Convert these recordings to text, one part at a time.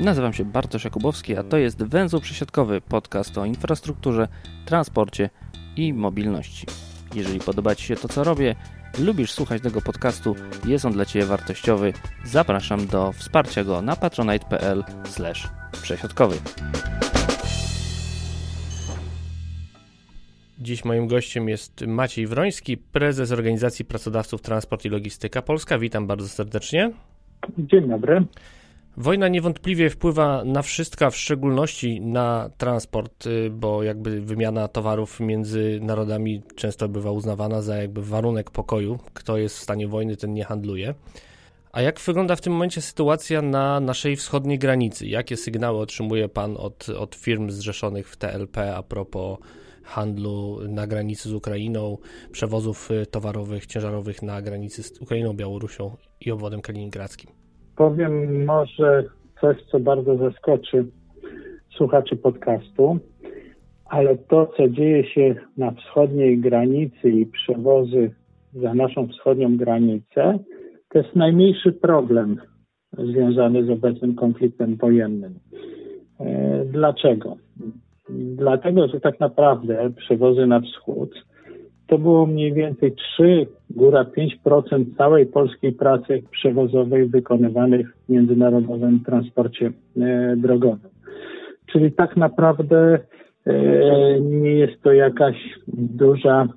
Nazywam się Bartosz Jakubowski, a to jest Węzeł Przesiadkowy, podcast o infrastrukturze, transporcie i mobilności. Jeżeli podoba Ci się to, co robię, lubisz słuchać tego podcastu, jest on dla Ciebie wartościowy, zapraszam do wsparcia go na patronite.pl przesiadkowy. Dziś moim gościem jest Maciej Wroński, prezes Organizacji Pracodawców Transport i Logistyka Polska. Witam bardzo serdecznie. Dzień dobry. Wojna niewątpliwie wpływa na wszystko, a w szczególności na transport, y, bo jakby wymiana towarów między narodami często bywa uznawana za jakby warunek pokoju. Kto jest w stanie wojny, ten nie handluje. A jak wygląda w tym momencie sytuacja na naszej wschodniej granicy? Jakie sygnały otrzymuje Pan od, od firm zrzeszonych w TLP a propos handlu na granicy z Ukrainą, przewozów y, towarowych, ciężarowych na granicy z Ukrainą, Białorusią i obwodem kaliningradzkim? powiem może coś, co bardzo zaskoczy słuchaczy podcastu, ale to, co dzieje się na wschodniej granicy i przewozy za naszą wschodnią granicę, to jest najmniejszy problem związany z obecnym konfliktem wojennym. E, dlaczego? Dlatego, że tak naprawdę przewozy na wschód to było mniej więcej 3, góra 5% całej polskiej pracy przewozowej wykonywanych w międzynarodowym transporcie e, drogowym. Czyli tak naprawdę e, nie jest to jakaś duża e,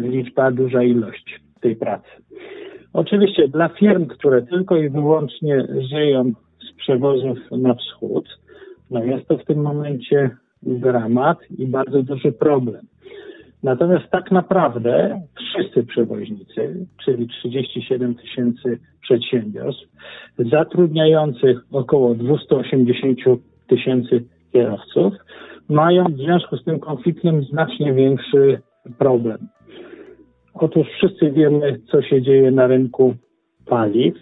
liczba, duża ilość tej pracy. Oczywiście dla firm, które tylko i wyłącznie żyją z przewozów na wschód, no jest to w tym momencie dramat i bardzo duży problem. Natomiast tak naprawdę wszyscy przewoźnicy, czyli 37 tysięcy przedsiębiorstw, zatrudniających około 280 tysięcy kierowców, mają w związku z tym konfliktem znacznie większy problem. Otóż wszyscy wiemy, co się dzieje na rynku paliw,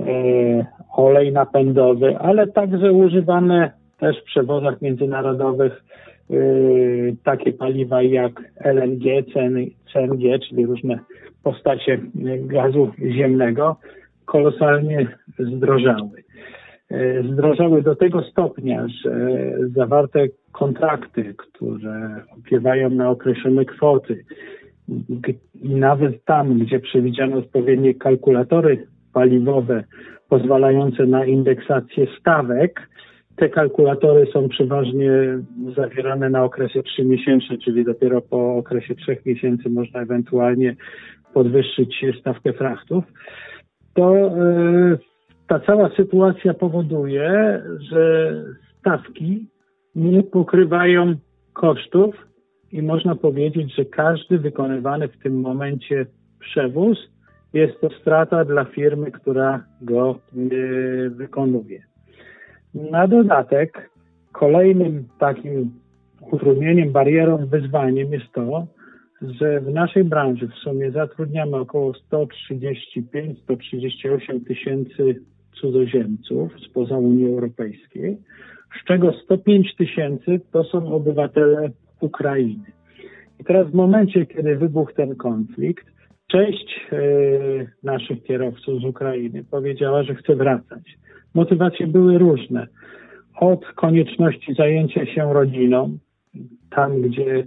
e, olej napędowy, ale także używane też w przewozach międzynarodowych Y, takie paliwa jak LNG, CNG, czyli różne postacie gazu ziemnego, kolosalnie zdrożały. Y, zdrożały do tego stopnia, że zawarte kontrakty, które opiewają na określone kwoty i nawet tam, gdzie przewidziano odpowiednie kalkulatory paliwowe pozwalające na indeksację stawek, te kalkulatory są przeważnie zawierane na okresy 3 miesięczne, czyli dopiero po okresie 3 miesięcy można ewentualnie podwyższyć stawkę frachtów. To e, ta cała sytuacja powoduje, że stawki nie pokrywają kosztów i można powiedzieć, że każdy wykonywany w tym momencie przewóz jest to strata dla firmy, która go e, wykonuje. Na dodatek kolejnym takim utrudnieniem, barierą, wyzwaniem jest to, że w naszej branży w sumie zatrudniamy około 135-138 tysięcy cudzoziemców spoza Unii Europejskiej, z czego 105 tysięcy to są obywatele Ukrainy. I teraz w momencie, kiedy wybuchł ten konflikt, część e, naszych kierowców z Ukrainy powiedziała, że chce wracać. Motywacje były różne. Od konieczności zajęcia się rodziną, tam gdzie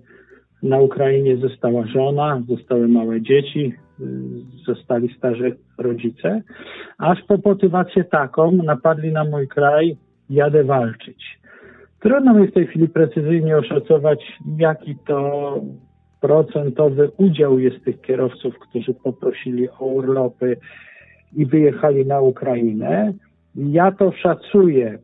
na Ukrainie została żona, zostały małe dzieci, zostali starzy rodzice, aż po motywację taką napadli na mój kraj, jadę walczyć. Trudno mi w tej chwili precyzyjnie oszacować, jaki to procentowy udział jest tych kierowców, którzy poprosili o urlopy i wyjechali na Ukrainę. Ja to szacuję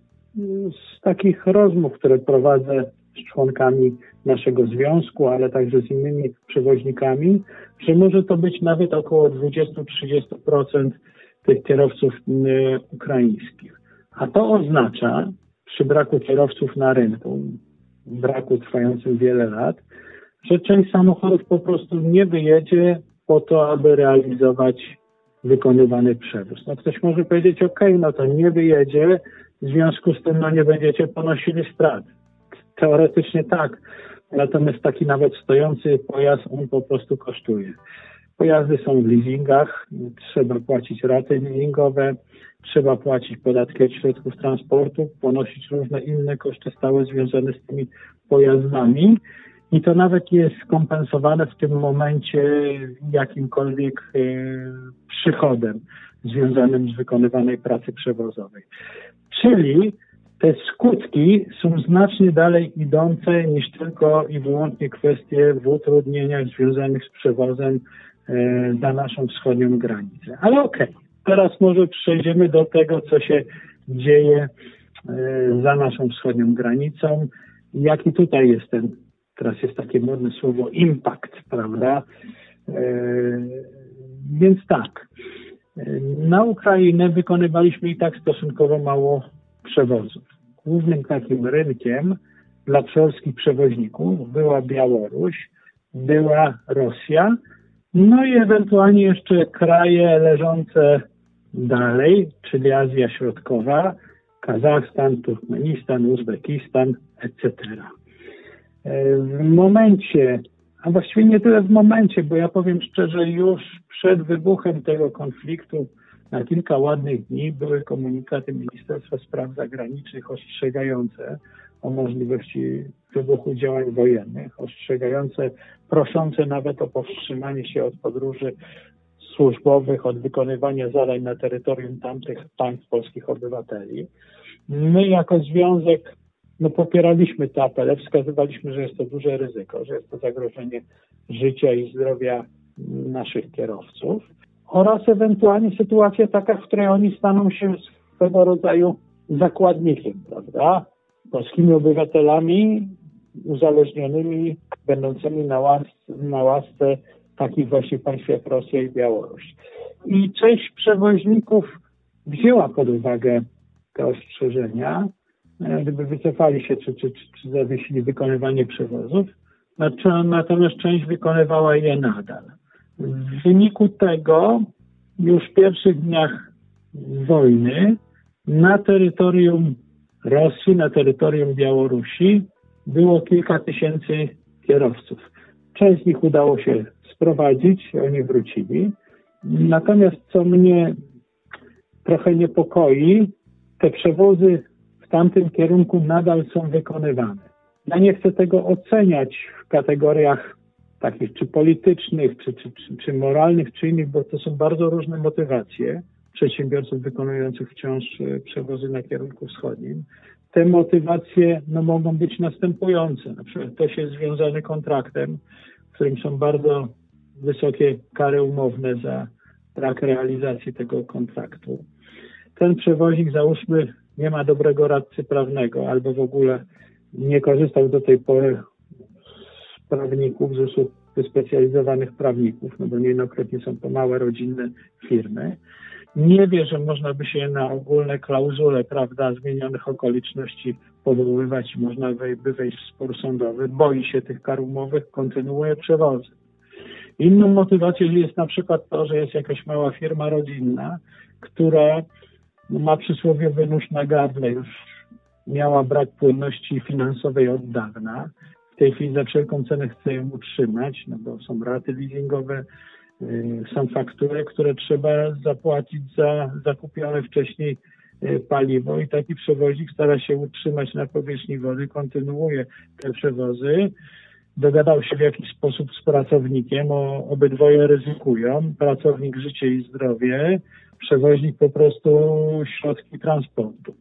z takich rozmów, które prowadzę z członkami naszego związku, ale także z innymi przewoźnikami, że może to być nawet około 20-30% tych kierowców y, ukraińskich. A to oznacza, przy braku kierowców na rynku, braku trwającym wiele lat, że część samochodów po prostu nie wyjedzie po to, aby realizować wykonywany przewóz. No ktoś może powiedzieć, ok, no to nie wyjedzie, w związku z tym no nie będziecie ponosili strat. Teoretycznie tak, natomiast taki nawet stojący pojazd, on po prostu kosztuje. Pojazdy są w leasingach, trzeba płacić raty leasingowe, trzeba płacić podatki od środków transportu, ponosić różne inne koszty stałe związane z tymi pojazdami. I to nawet jest skompensowane w tym momencie jakimkolwiek e, przychodem związanym z wykonywanej pracy przewozowej. Czyli te skutki są znacznie dalej idące niż tylko i wyłącznie kwestie w utrudnieniach związanych z przewozem e, za naszą wschodnią granicę. Ale okej, okay. teraz może przejdziemy do tego, co się dzieje e, za naszą wschodnią granicą. Jaki tutaj jest ten, teraz jest takie modne słowo impact, prawda? E, więc tak, na Ukrainę wykonywaliśmy i tak stosunkowo mało przewozów. Głównym takim rynkiem dla polskich przewoźników była Białoruś, była Rosja, no i ewentualnie jeszcze kraje leżące dalej, czyli Azja Środkowa, Kazachstan, Turkmenistan, Uzbekistan, etc. W momencie, a właściwie nie tyle w momencie, bo ja powiem szczerze, już przed wybuchem tego konfliktu na kilka ładnych dni były komunikaty Ministerstwa Spraw Zagranicznych ostrzegające o możliwości wybuchu działań wojennych, ostrzegające, proszące nawet o powstrzymanie się od podróży służbowych, od wykonywania zadań na terytorium tamtych państw polskich obywateli. My jako związek no, popieraliśmy te apele, wskazywaliśmy, że jest to duże ryzyko, że jest to zagrożenie życia i zdrowia naszych kierowców oraz ewentualnie sytuacja taka, w której oni staną się swego rodzaju zakładnikiem, prawda? Polskimi obywatelami uzależnionymi, będącymi na, łasce, na łasce takich właśnie państw jak Rosja i Białoruś. I część przewoźników wzięła pod uwagę te ostrzeżenia, gdyby wycofali się czy, czy, czy, czy zawiesili wykonywanie przewozów, natomiast część wykonywała je nadal. W wyniku tego już w pierwszych dniach wojny na terytorium Rosji, na terytorium Białorusi było kilka tysięcy kierowców. Część z nich udało się sprowadzić, oni wrócili. Natomiast co mnie trochę niepokoi, te przewozy w tamtym kierunku nadal są wykonywane. Ja nie chcę tego oceniać w kategoriach takich czy politycznych, czy, czy, czy, czy moralnych, czy innych, bo to są bardzo różne motywacje przedsiębiorców wykonujących wciąż e, przewozy na kierunku wschodnim. Te motywacje no, mogą być następujące. Na przykład ktoś jest związany kontraktem, w którym są bardzo wysokie kary umowne za brak realizacji tego kontraktu. Ten przewoźnik, załóżmy, nie ma dobrego radcy prawnego albo w ogóle nie korzystał do tej pory prawników, z usług wyspecjalizowanych prawników, no bo niejednokrotnie są to małe rodzinne firmy. Nie wie, że można by się na ogólne klauzule, prawda, zmienionych okoliczności powoływać można by wejść w spór sądowy. Boi się tych kar umowych, kontynuuje przewozy. Inną motywacją jest na przykład to, że jest jakaś mała firma rodzinna, która ma przysłowiowy nóż na gardle, już miała brak płynności finansowej od dawna w tej chwili za wszelką cenę chce ją utrzymać, no bo są raty leasingowe, y, są faktury, które trzeba zapłacić za zakupione wcześniej y, paliwo i taki przewoźnik stara się utrzymać na powierzchni wody, kontynuuje te przewozy. Dogadał się w jakiś sposób z pracownikiem, o, obydwoje ryzykują. Pracownik życie i zdrowie, przewoźnik po prostu środki transportu.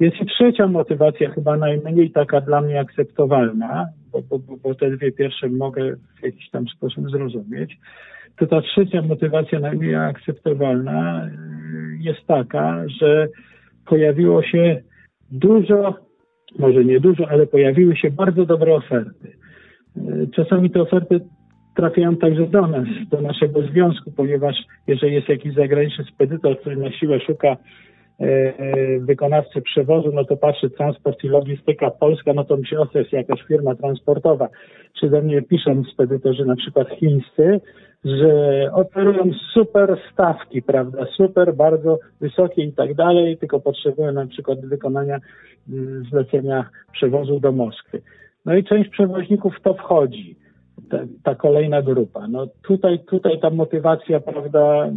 Jest i trzecia motywacja, chyba najmniej taka dla mnie akceptowalna, bo, bo, bo te dwie pierwsze mogę w jakiś tam sposób zrozumieć. To ta trzecia motywacja najmniej akceptowalna y, jest taka, że pojawiło się dużo, może nie dużo, ale pojawiły się bardzo dobre oferty. Y, czasami te oferty trafiają także do nas, do naszego związku, ponieważ jeżeli jest jakiś zagraniczny spedytor, który na siłę szuka E, wykonawcy przewozu, no to patrzy transport i logistyka polska, no to o to jest jakaś firma transportowa. Czy do mnie piszą spedytorzy na przykład chińscy, że oferują super stawki, prawda, super, bardzo wysokie i tak dalej, tylko potrzebują na przykład wykonania mm, zlecenia przewozu do Moskwy. No i część przewoźników w to wchodzi. ta, ta, kolejna grupa. No tutaj, tutaj ta motywacja, prawda,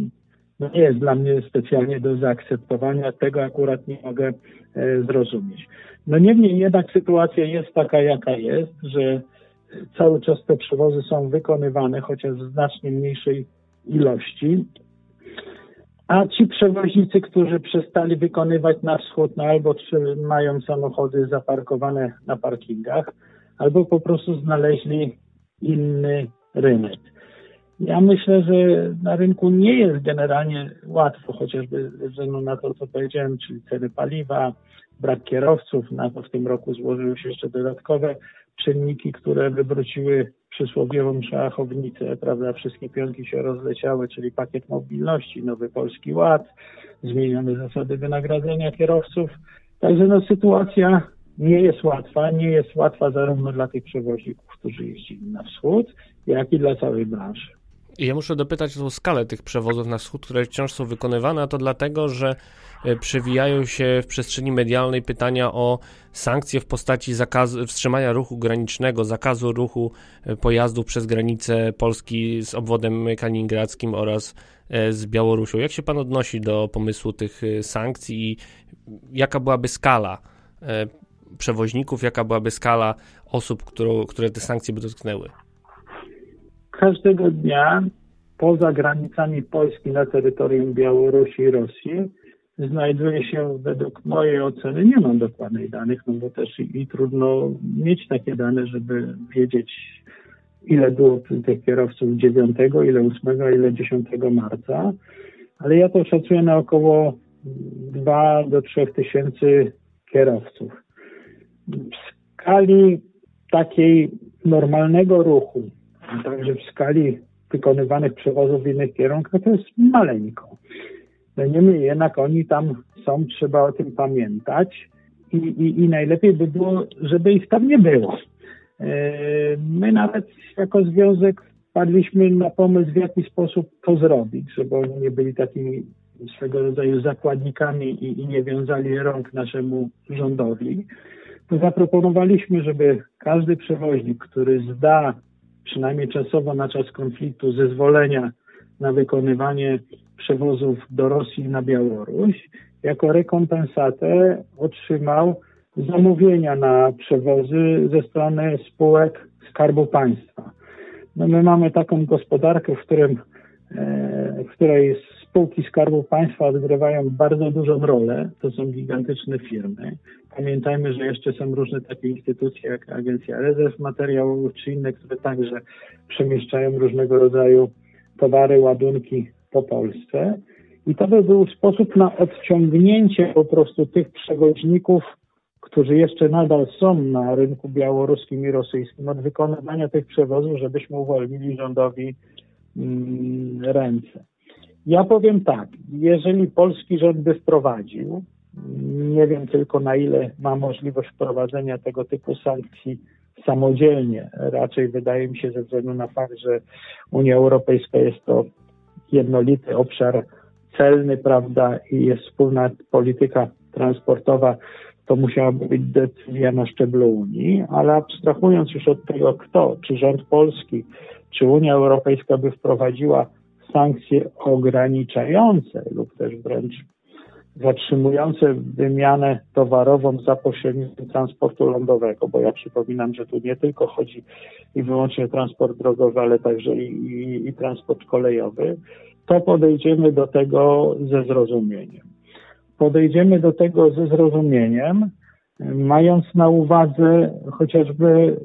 no nie jest dla mnie specjalnie do zaakceptowania, tego akurat nie mogę e, zrozumieć. No niemniej jednak sytuacja jest taka, jaka jest, że cały czas te przewozy są wykonywane, chociaż w znacznie mniejszej ilości. A ci przewoźnicy, którzy przestali wykonywać na wschód, no albo mają samochody zaparkowane na parkingach, albo po prostu znaleźli inny rynek. Ja myślę, że na rynku nie jest generalnie łatwo, chociażby ze względu na to, co powiedziałem, czyli ceny paliwa, brak kierowców. Na to w tym roku złożyły się jeszcze dodatkowe czynniki, które wywróciły przysłowiową szachownicę, prawda? Wszystkie pionki się rozleciały, czyli pakiet mobilności, nowy polski ład, zmienione zasady wynagradzania kierowców. Także no, sytuacja nie jest łatwa, nie jest łatwa zarówno dla tych przewoźników, którzy jeździli na wschód, jak i dla całej branży. Ja muszę dopytać o skalę tych przewozów na wschód, które wciąż są wykonywane, a to dlatego, że e, przewijają się w przestrzeni medialnej pytania o sankcje w postaci zakazu, wstrzymania ruchu granicznego, zakazu ruchu e, pojazdów przez granicę Polski z obwodem kaliningradzkim oraz e, z Białorusią. Jak się pan odnosi do pomysłu tych sankcji i jaka byłaby skala przewoźników, jaka byłaby skala osób, którą, które te sankcje by dotknęły? każdego dnia poza granicami Polski na terytorium Białorusi i Rosji znajduje się według mojej oceny, nie mam dokładnych danych, no bo też i, i trudno mieć takie dane, żeby wiedzieć ile było tych kierowców 9, ile 8, ile 10 marca, ale ja to szacuję na około 2 do 3 tysięcy kierowców. W skali takiej normalnego ruchu, Także w skali wykonywanych przewozów w innych kierunkach to jest maleńko. No niemniej jednak oni tam są, trzeba o tym pamiętać i, i, i najlepiej by było, żeby ich tam nie było. E, my nawet jako związek wpadliśmy na pomysł, w jaki sposób to zrobić, żeby oni nie byli takimi swego rodzaju zakładnikami i, i nie wiązali rąk naszemu rządowi. Zaproponowaliśmy, żeby każdy przewoźnik, który zda przynajmniej czasowo na czas konfliktu, zezwolenia na wykonywanie przewozów do Rosji na Białoruś, jako rekompensatę otrzymał zamówienia na przewozy ze strony spółek Skarbu Państwa. No my mamy taką gospodarkę, w, którym, e, w której spółki Skarbu Państwa odgrywają bardzo dużą rolę. To są gigantyczne firmy. Pamiętajmy, że jeszcze są różne takie instytucje jak Agencja Rezerw Materiałowych czy inne, które także przemieszczają różnego rodzaju towary, ładunki po Polsce. I to by był sposób na odciągnięcie po prostu tych przewoźników, którzy jeszcze nadal są na rynku białoruskim i rosyjskim, od wykonywania tych przewozów, żebyśmy uwolnili rządowi mm, ręce. Ja powiem tak, jeżeli polski rząd by wprowadził, nie wiem tylko na ile ma możliwość wprowadzenia tego typu sankcji samodzielnie. Raczej wydaje mi się, ze względu na fakt, że Unia Europejska jest to jednolity obszar celny, prawda, i jest wspólna polityka transportowa, to musiałaby być decyzja na szczeblu Unii, ale abstrahując już od tego, kto, czy rząd polski, czy Unia Europejska by wprowadziła sankcje ograniczające lub też wręcz zatrzymujące wymianę towarową za pośrednictwem transportu lądowego, bo ja przypominam, że tu nie tylko chodzi i wyłącznie transport drogowy, ale także i, i, i transport kolejowy, to podejdziemy do tego ze zrozumieniem. Podejdziemy do tego ze zrozumieniem, mając na uwadze chociażby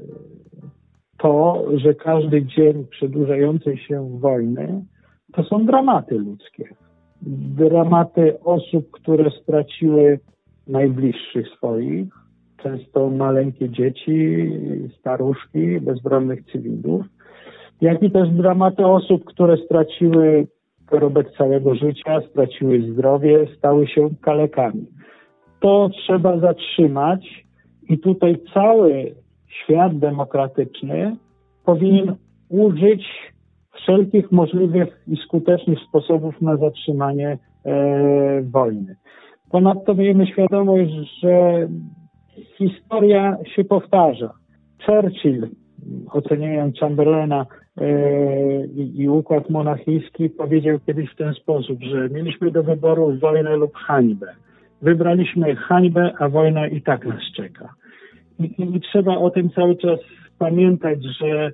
to, że każdy dzień przedłużającej się wojny to są dramaty ludzkie. Dramaty osób, które straciły najbliższych swoich, często maleńkie dzieci, staruszki, bezbronnych cywilów, jak i też dramaty osób, które straciły dorobek całego życia, straciły zdrowie, stały się kalekami. To trzeba zatrzymać i tutaj cały świat demokratyczny powinien użyć wszelkich możliwych i skutecznych sposobów na zatrzymanie e, wojny. Ponadto miejmy świadomość, że historia się powtarza. Churchill oceniając Chamberlaina i, i układ monachijski, powiedział kiedyś w ten sposób, że mieliśmy do wyboru wojnę lub hańbę. Wybraliśmy hańbę, a wojna i tak nas czeka. I, i trzeba o tym cały czas pamiętać, że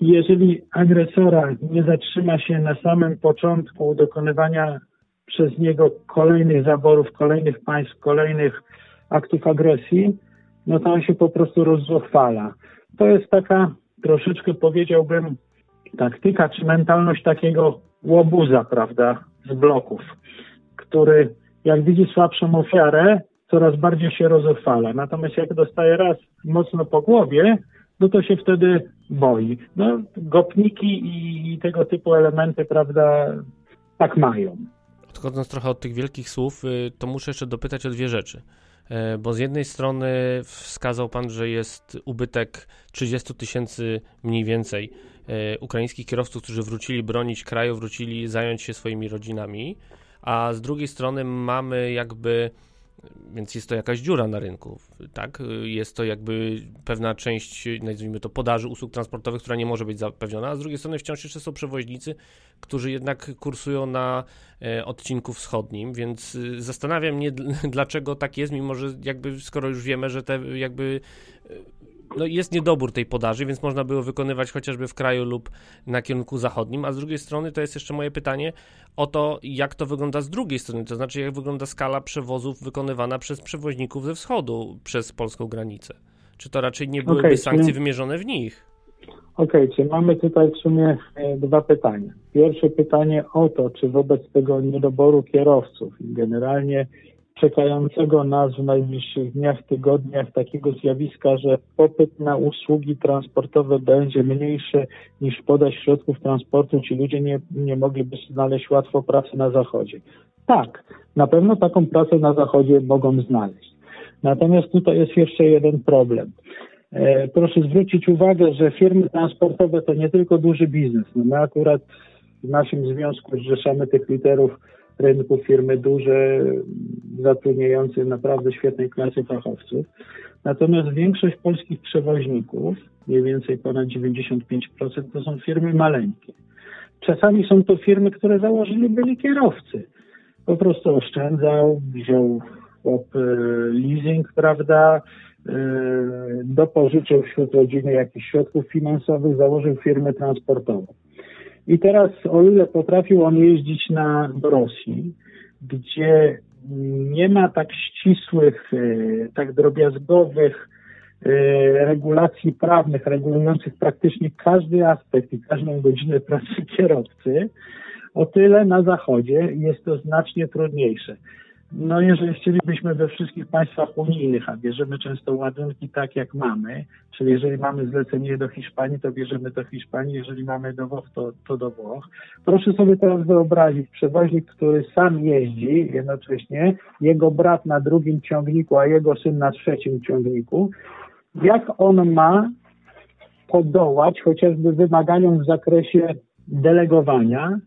jeżeli agresora nie zatrzyma się na samym początku dokonywania przez niego kolejnych zaborów, kolejnych państw, kolejnych aktów agresji, no to on się po prostu rozzuchwala. To jest taka troszeczkę powiedziałbym taktyka czy mentalność takiego łobuza, prawda, z bloków, który jak widzi słabszą ofiarę, coraz bardziej się rozuchwala. Natomiast jak dostaje raz mocno po głowie, no to się wtedy boi. No, gopniki i tego typu elementy, prawda, tak mają. Odchodząc trochę od tych wielkich słów, y, to muszę jeszcze dopytać o dwie rzeczy. E, bo z jednej strony wskazał pan, że jest ubytek 30 tysięcy mniej więcej e, ukraińskich kierowców, którzy wrócili bronić kraju, wrócili zająć się swoimi rodzinami, a z drugiej strony mamy jakby więc jest to jakaś dziura na rynku, tak? Jest to jakby pewna część, nazwijmy to, podaży usług transportowych, która nie może być zapewniona, a z drugiej strony wciąż jeszcze są przewoźnicy, którzy jednak kursują na e, odcinku wschodnim, więc y, zastanawiam mnie, dlaczego tak jest, mimo że jakby skoro już wiemy, że te jakby no jest niedobór tej podaży, więc można było wykonywać chociażby w kraju lub na kierunku zachodnim, a z drugiej strony to jest jeszcze moje pytanie o to, jak to wygląda z drugiej strony, to znaczy jak wygląda skala przewozów wykonywana przez przewoźników ze wschodu przez polską granicę. Czy to raczej nie byłyby okay, sankcje czyli... wymierzone w nich? Okej, okay, mamy tutaj w sumie e, dwa pytania. Pierwsze pytanie o to, czy wobec tego niedoboru kierowców i generalnie czekającego nas w najbliższych dniach, tygodniach takiego zjawiska, że popyt na usługi transportowe będzie mniejszy niż podaż środków transportu, ci ludzie nie, nie mogliby znaleźć łatwo pracy na zachodzie. Tak, na pewno taką pracę na zachodzie mogą znaleźć. Natomiast tutaj jest jeszcze jeden problem. E, proszę zwrócić uwagę, że firmy transportowe to nie tylko duży biznes. No my akurat w naszym związku zrzeszamy tych literów rynku firmy duże, zatrudniające naprawdę świetnej klasy fachowców. Natomiast większość polskich przewoźników, mniej więcej ponad 95%, to są firmy maleńkie. Czasami są to firmy, które założyli byli kierowcy. Po prostu oszczędzał, wziął chłop e, leasing, prawda, e, dopożyczył wśród rodziny jakichś środków finansowych, założył firmę transportową. I teraz, o ile potrafił on jeździć na, do Rosji, gdzie nie ma tak ścisłych, e, tak drobiazgowych e, regulacji prawnych, regulujących praktycznie każdy aspekt i każdą godzinę pracy kierowcy, o tyle na Zachodzie jest to znacznie trudniejsze. No jeżeli chcielibyśmy we wszystkich państwach unijnych, a bierzemy często ładunki tak jak mamy, czyli jeżeli mamy zlecenie do Hiszpanii, to bierzemy do Hiszpanii, jeżeli mamy do Włoch, to, to do Włoch. Proszę sobie teraz wyobrazić, przewoźnik, który sam jeździ jednocześnie, jego brat na drugim ciągniku, a jego syn na trzecim ciągniku, jak on ma podołać chociażby wymaganiom w zakresie delegowania,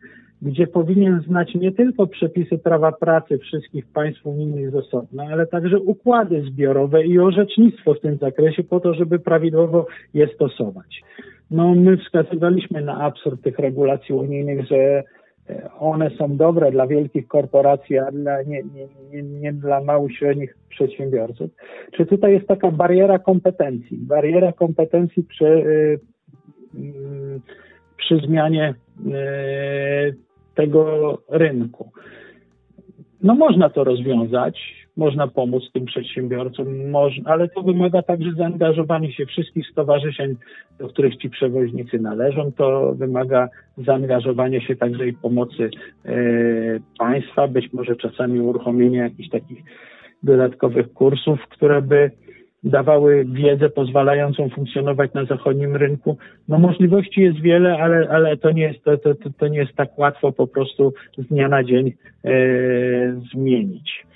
gdzie powinien znać nie tylko przepisy prawa pracy wszystkich państw unijnych z osobna, ale także układy zbiorowe i orzecznictwo w tym zakresie po to, żeby prawidłowo je stosować. No, my wskazywaliśmy na absurd tych regulacji unijnych, że e, one są dobre dla wielkich korporacji, a dla, nie, nie, nie, nie dla małych, średnich przedsiębiorców. Czy tutaj jest taka bariera kompetencji? Bariera kompetencji przy, y, y, przy zmianie y, tego rynku. No można to rozwiązać, można pomóc tym przedsiębiorcom, można, ale to wymaga także zaangażowania się wszystkich stowarzyszeń, do których ci przewoźnicy należą. To wymaga zaangażowania się także i pomocy e, państwa, być może czasami uruchomienia jakichś takich dodatkowych kursów, które by dawały wiedzę pozwalającą funkcjonować na zachodnim rynku. No możliwości jest wiele, ale, ale to, nie jest, to, to, to nie jest tak łatwo po prostu z dnia na dzień e, zmienić.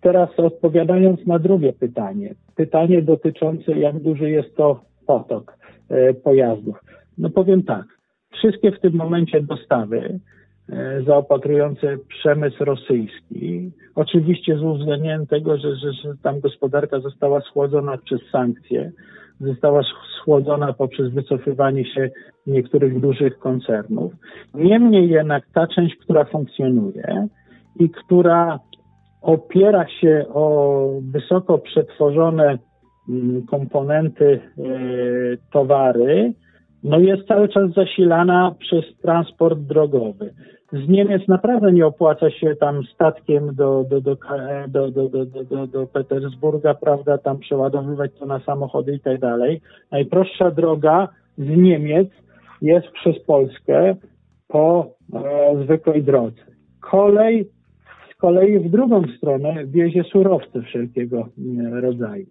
Teraz odpowiadając na drugie pytanie. Pytanie dotyczące jak duży jest to potok e, pojazdów. No powiem tak. Wszystkie w tym momencie dostawy zaopatrujące przemysł rosyjski. Oczywiście z uwzględnieniem tego, że, że, że tam gospodarka została schłodzona przez sankcje, została schłodzona poprzez wycofywanie się niektórych dużych koncernów. Niemniej jednak ta część, która funkcjonuje i która opiera się o wysoko przetworzone mm, komponenty, e, towary, no jest cały czas zasilana przez transport drogowy. Z Niemiec naprawdę nie opłaca się tam statkiem do, do, do, do, do, do, do, do Petersburga, prawda, tam przeładowywać to na samochody i tak dalej. Najprostsza droga z Niemiec jest przez Polskę po e, zwykłej drodze. Kolej z kolei w drugą stronę wiezie surowce wszelkiego rodzaju.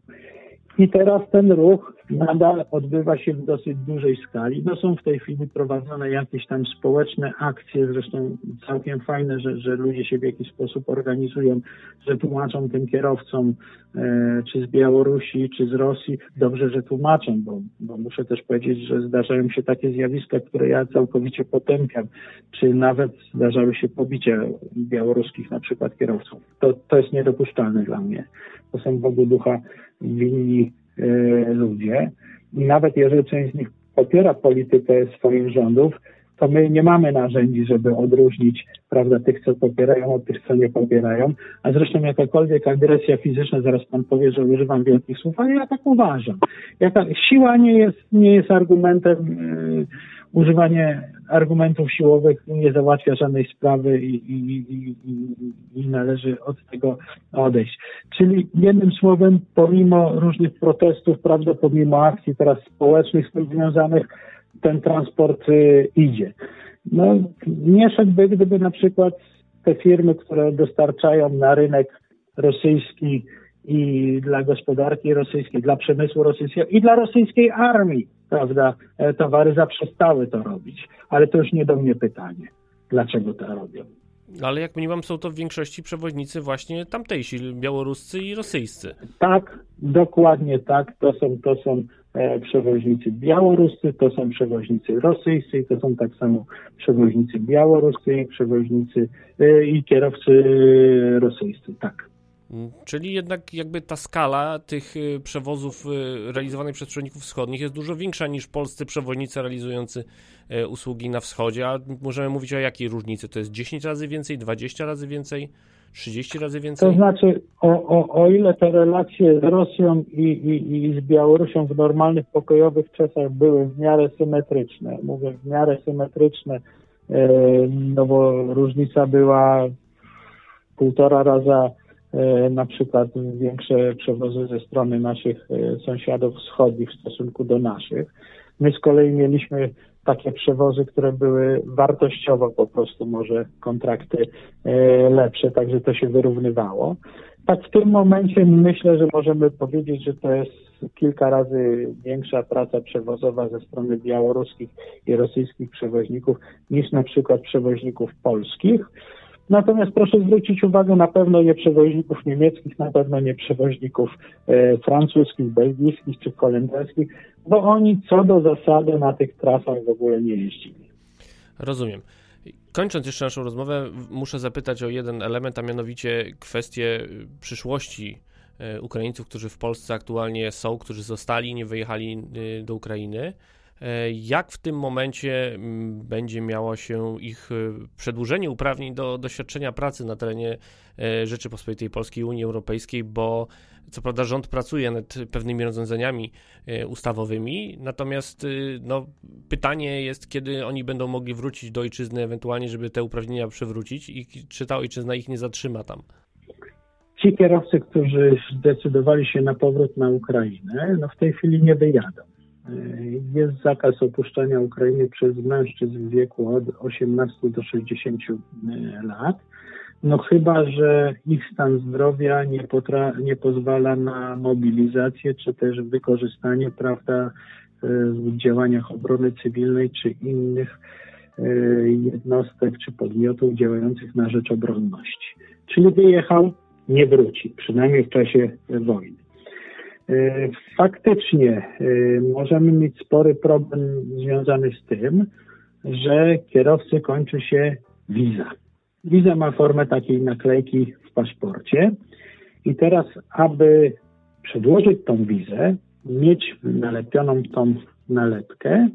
I teraz ten ruch nadal odbywa się w dosyć dużej skali. No są w tej chwili prowadzone jakieś tam społeczne akcje, zresztą całkiem fajne, że, że ludzie się w jakiś sposób organizują, że tłumaczą tym kierowcom, e, czy z Białorusi, czy z Rosji. Dobrze, że tłumaczą, bo, bo muszę też powiedzieć, że zdarzają się takie zjawiska, które ja całkowicie potępiam, czy nawet zdarzały się pobicia białoruskich na przykład kierowców. To, to jest niedopuszczalne dla mnie. To są w ogóle ducha winni ludzie. I nawet jeżeli część z nich popiera politykę swoich rządów, to my nie mamy narzędzi, żeby odróżnić prawda, tych, co popierają, od tych, co nie popierają. A zresztą jakakolwiek agresja fizyczna, zaraz pan powie, że używam wielkich słów, ale ja tak uważam. Jaka, siła nie jest, nie jest argumentem, yy, używanie argumentów siłowych nie załatwia żadnej sprawy i, i, i, i, należy od tego odejść. Czyli jednym słowem, pomimo różnych protestów, prawda, pomimo akcji teraz społecznych z tym związanych, ten transport y, idzie. No, nie szedłby, gdyby na przykład te firmy, które dostarczają na rynek rosyjski i dla gospodarki rosyjskiej, dla przemysłu rosyjskiego i dla rosyjskiej armii, prawda, e, towary zaprzestały to robić. Ale to już nie do mnie pytanie, dlaczego to robią. Ale jak mniemam, są to w większości przewoźnicy właśnie tamtejsi, białoruscy i rosyjscy. Tak, dokładnie tak. To są, to są przewoźnicy białoruscy, to są przewoźnicy rosyjscy, to są tak samo przewoźnicy białoruscy i przewoźnicy e, i kierowcy rosyjscy, tak. Mm, czyli jednak jakby ta skala tych y, przewozów realizowanych przez przewoźników wschodnich jest dużo większa niż polscy przewoźnicy realizujący usługi na wschodzie, a możemy mówić o jakiej różnicy? To jest 10 razy więcej, 20 razy więcej, 30 razy więcej? To znaczy, o, o, o ile te relacje z Rosją i, i, i z Białorusią w normalnych, pokojowych czasach były w miarę symetryczne, mówię w miarę symetryczne, no bo różnica była półtora raza E, na przykład większe przewozy ze strony naszych e, sąsiadów wschodnich w stosunku do naszych. My z kolei mieliśmy takie przewozy, które były wartościowo po prostu może kontrakty e, lepsze, także to się wyrównywało. Tak w tym momencie myślę, że możemy powiedzieć, że to jest kilka razy większa praca przewozowa ze strony białoruskich i rosyjskich przewoźników niż na przykład przewoźników polskich. Natomiast proszę zwrócić uwagę, na pewno nie przewoźników niemieckich, na pewno nie przewoźników e, francuskich, belgijskich czy holenderskich, bo oni co do zasady na tych trasach w ogóle nie jeździli. Rozumiem. Kończąc jeszcze naszą rozmowę, muszę zapytać o jeden element, a mianowicie kwestię przyszłości e, Ukraińców, którzy w Polsce aktualnie są, którzy zostali, nie wyjechali e, do Ukrainy. E, jak w tym momencie mm, będzie miało się ich e, przedłużenie uprawnień do doświadczenia pracy na terenie e, Rzeczypospolitej Polskiej Unii Europejskiej, bo co prawda rząd pracuje nad pewnymi rozwiązaniami ustawowymi, natomiast no, pytanie jest, kiedy oni będą mogli wrócić do ojczyzny, ewentualnie, żeby te uprawnienia przywrócić i czy ta ojczyzna ich nie zatrzyma tam. Ci kierowcy, którzy zdecydowali się na powrót na Ukrainę, no w tej chwili nie wyjadą. Jest zakaz opuszczania Ukrainy przez mężczyzn w wieku od 18 do 60 e, lat. No chyba, że ich stan zdrowia nie, potra- nie pozwala na mobilizację, czy też wykorzystanie, prawda, e, w działaniach obrony cywilnej, czy innych jednostek, czy podmiotów działających na rzecz obronności. Czyli wyjechał, nie wróci, przynajmniej w czasie wojny. E, faktycznie e, możemy mieć spory problem związany z tym, że kierowcy kończy się wiza. Wiza ma formę takiej naklejki w paszporcie i teraz, aby przedłożyć tą wizę, mieć nalepioną tą nalepkę,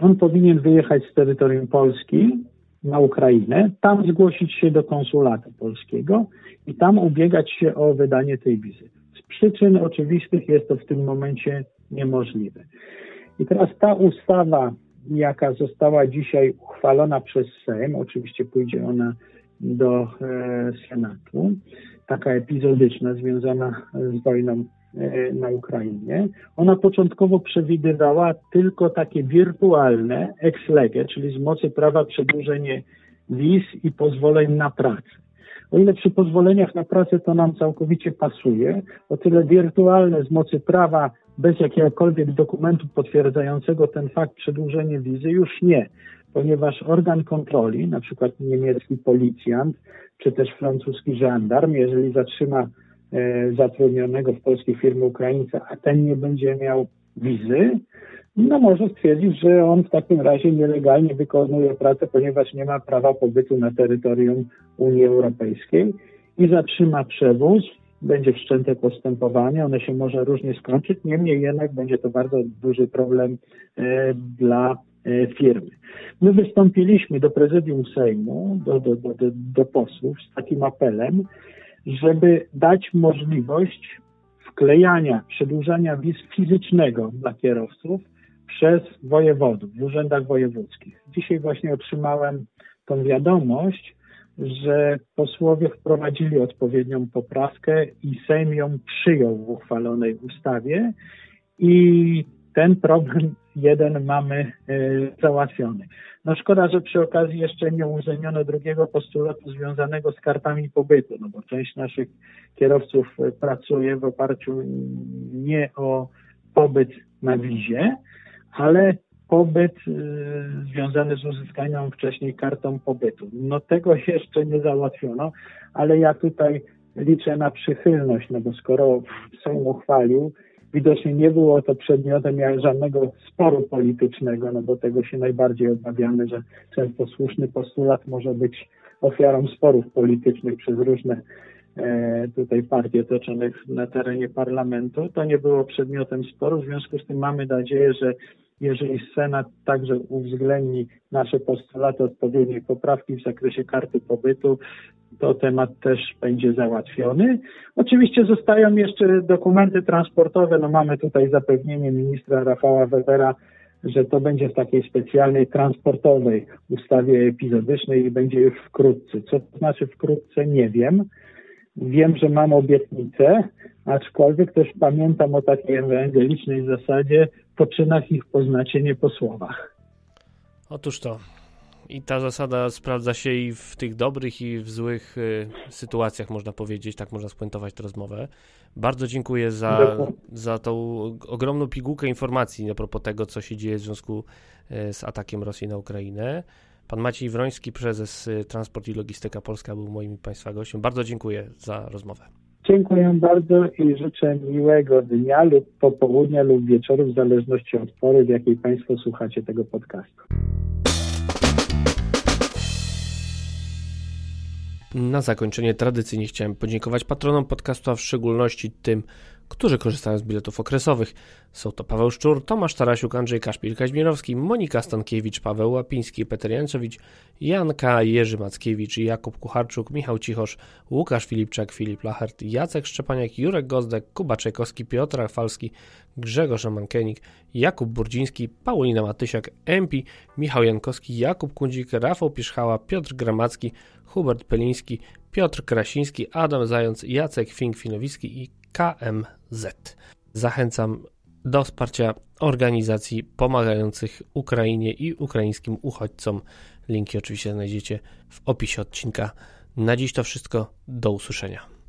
on powinien wyjechać z terytorium Polski na Ukrainę, tam zgłosić się do konsulatu polskiego i tam ubiegać się o wydanie tej wizy. Przyczyn oczywistych jest to w tym momencie niemożliwe. I teraz ta ustawa, jaka została dzisiaj uchwalona przez Sejm, oczywiście pójdzie ona do e, Senatu, taka epizodyczna, związana z wojną e, na Ukrainie. Ona początkowo przewidywała tylko takie wirtualne ex lege, czyli z mocy prawa przedłużenie wiz i pozwoleń na pracę. O ile przy pozwoleniach na pracę to nam całkowicie pasuje, o tyle wirtualne z mocy prawa bez jakiegokolwiek dokumentu potwierdzającego ten fakt przedłużenie wizy już nie, ponieważ organ kontroli, na przykład niemiecki policjant czy też francuski żandarm, jeżeli zatrzyma e, zatrudnionego w polskiej firmie Ukraińca, a ten nie będzie miał wizy, no może stwierdzić, że on w takim razie nielegalnie wykonuje pracę, ponieważ nie ma prawa pobytu na terytorium Unii Europejskiej i zatrzyma przewóz, będzie wszczęte postępowanie, one się może różnie skończyć, niemniej jednak będzie to bardzo duży problem e, dla e, firmy. My wystąpiliśmy do prezydium Sejmu, do, do, do, do posłów z takim apelem, żeby dać możliwość wklejania, przedłużania wiz fizycznego dla kierowców przez wojewodów w urzędach wojewódzkich. Dzisiaj właśnie otrzymałem tą wiadomość, że posłowie wprowadzili odpowiednią poprawkę i Sejm ją przyjął w uchwalonej ustawie i ten problem jeden mamy e, załatwiony. No szkoda, że przy okazji jeszcze nie uwzględniono drugiego postulatu związanego z kartami pobytu, no bo część naszych kierowców pracuje w oparciu nie o pobyt na wizie, ale pobyt y, związany z uzyskaniem wcześniej kartą pobytu. No tego jeszcze nie załatwiono, ale ja tutaj liczę na przychylność, no bo skoro Sejm uchwalił, widocznie nie było to przedmiotem żadnego sporu politycznego, no bo tego się najbardziej obawiamy, że często słuszny postulat może być ofiarą sporów politycznych przez różne tutaj partie toczonych na terenie parlamentu. To nie było przedmiotem sporu, w związku z tym mamy nadzieję, że jeżeli Senat także uwzględni nasze postulaty odpowiedniej poprawki w zakresie karty pobytu, to temat też będzie załatwiony. Oczywiście zostają jeszcze dokumenty transportowe. No mamy tutaj zapewnienie ministra Rafała Webera, że to będzie w takiej specjalnej transportowej ustawie epizodycznej i będzie już wkrótce. Co to znaczy wkrótce, nie wiem. Wiem, że mam obietnicę, aczkolwiek też pamiętam o takiej ewangelicznej zasadzie, po czynach ich poznacie, nie po słowach. Otóż to. I ta zasada sprawdza się i w tych dobrych, i w złych y, sytuacjach, można powiedzieć, tak można spuentować tę rozmowę. Bardzo dziękuję za, za tą ogromną pigułkę informacji a propos tego, co się dzieje w związku y, z atakiem Rosji na Ukrainę. Pan Maciej Wroński, prezes y, Transport i Logistyka Polska, był moim Państwa gościem. Bardzo dziękuję za rozmowę. Dziękuję bardzo i życzę miłego dnia lub popołudnia lub wieczoru, w zależności od pory, w jakiej Państwo słuchacie tego podcastu. Na zakończenie tradycyjnie chciałem podziękować patronom podcastu, a w szczególności tym, którzy korzystają z biletów okresowych. Są to Paweł Szczur, Tomasz Tarasiuk, Andrzej Kaszpil-Kaźmierowski, Monika Stankiewicz, Paweł Łapiński, Peter Jancowicz, Janka Jerzy Mackiewicz, Jakub Kucharczuk, Michał Cichosz, Łukasz Filipczak, Filip Lachert, Jacek Szczepaniak, Jurek Gozdek, Kuba Czajkowski, Piotr Rafalski, Grzegorz Mankenik, Jakub Burdziński, Paulina Matysiak, Empi, Michał Jankowski, Jakub Kundzik, Rafał Piszchała, Piotr Gramacki, Hubert Peliński, Piotr Krasiński, Adam Zając, Jacek Fink-Finowicki i KMZ. Zachęcam do wsparcia organizacji pomagających Ukrainie i ukraińskim uchodźcom. Linki oczywiście znajdziecie w opisie odcinka. Na dziś to wszystko. Do usłyszenia.